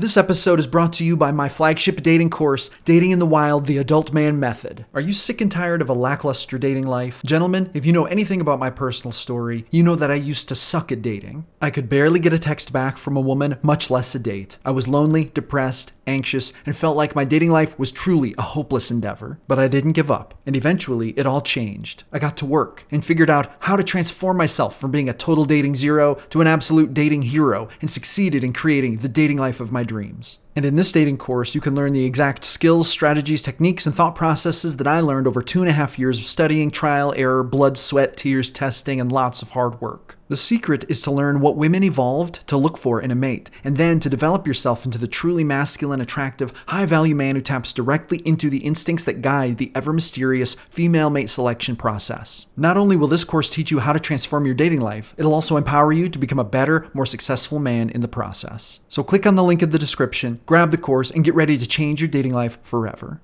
This episode is brought to you by my flagship dating course, Dating in the Wild The Adult Man Method. Are you sick and tired of a lackluster dating life? Gentlemen, if you know anything about my personal story, you know that I used to suck at dating. I could barely get a text back from a woman, much less a date. I was lonely, depressed, anxious, and felt like my dating life was truly a hopeless endeavor. But I didn't give up, and eventually it all changed. I got to work and figured out how to transform myself from being a total dating zero to an absolute dating hero and succeeded in creating the dating life of my dreams. And in this dating course, you can learn the exact skills, strategies, techniques, and thought processes that I learned over two and a half years of studying, trial, error, blood, sweat, tears, testing, and lots of hard work. The secret is to learn what women evolved to look for in a mate, and then to develop yourself into the truly masculine, attractive, high value man who taps directly into the instincts that guide the ever mysterious female mate selection process. Not only will this course teach you how to transform your dating life, it'll also empower you to become a better, more successful man in the process. So click on the link in the description, grab the course, and get ready to change your dating life forever.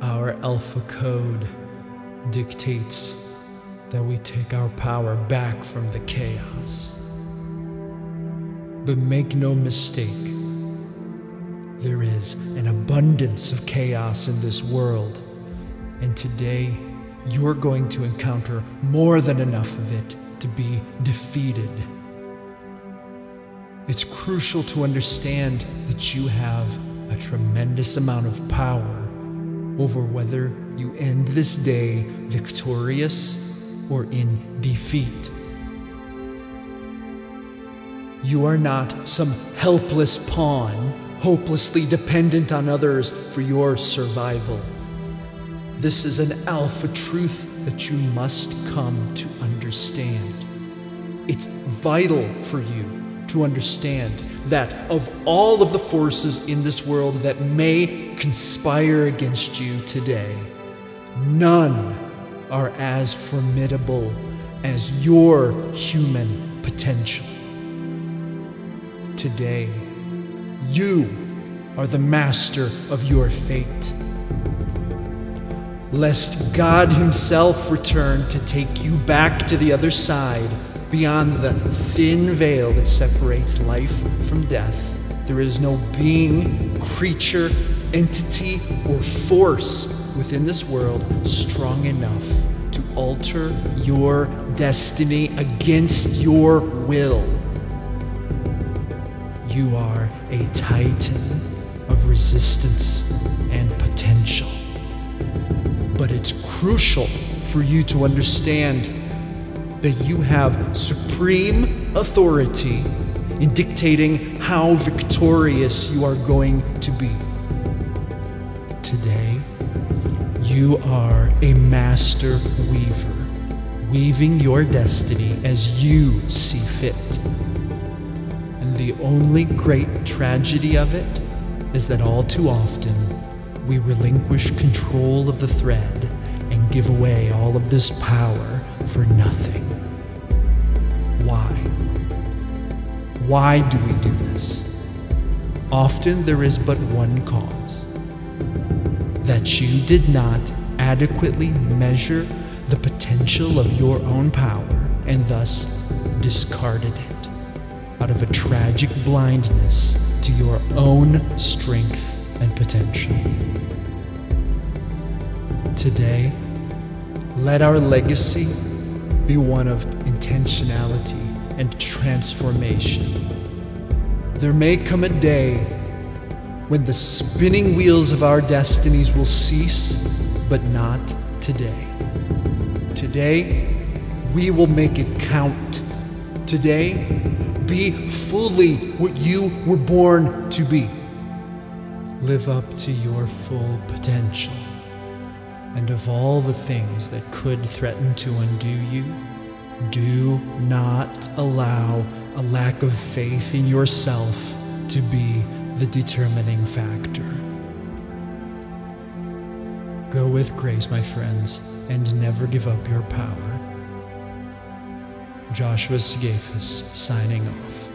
Our Alpha Code dictates that we take our power back from the chaos. But make no mistake, there is an abundance of chaos in this world, and today you're going to encounter more than enough of it to be defeated. It's crucial to understand that you have a tremendous amount of power over whether you end this day victorious or in defeat. You are not some helpless pawn, hopelessly dependent on others for your survival. This is an alpha truth that you must come to understand. It's vital for you to understand that of all of the forces in this world that may conspire against you today, none are as formidable as your human potential. Today, you are the master of your fate. Lest God Himself return to take you back to the other side beyond the thin veil that separates life from death. There is no being, creature, entity, or force within this world strong enough to alter your destiny against your will. You are a titan of resistance and potential. But it's crucial for you to understand that you have supreme authority in dictating how victorious you are going to be. Today, you are a master weaver, weaving your destiny as you see fit. And the only great tragedy of it is that all too often we relinquish control of the thread and give away all of this power for nothing. Why? Why do we do this? Often there is but one cause that you did not adequately measure the potential of your own power and thus discarded it out of a tragic blindness to your own strength and potential. Today, let our legacy be one of intentionality and transformation. There may come a day when the spinning wheels of our destinies will cease, but not today. Today, we will make it count. Today, be fully what you were born to be. Live up to your full potential. And of all the things that could threaten to undo you, do not allow a lack of faith in yourself to be the determining factor. Go with grace, my friends, and never give up your power. Joshua Sigafus signing off.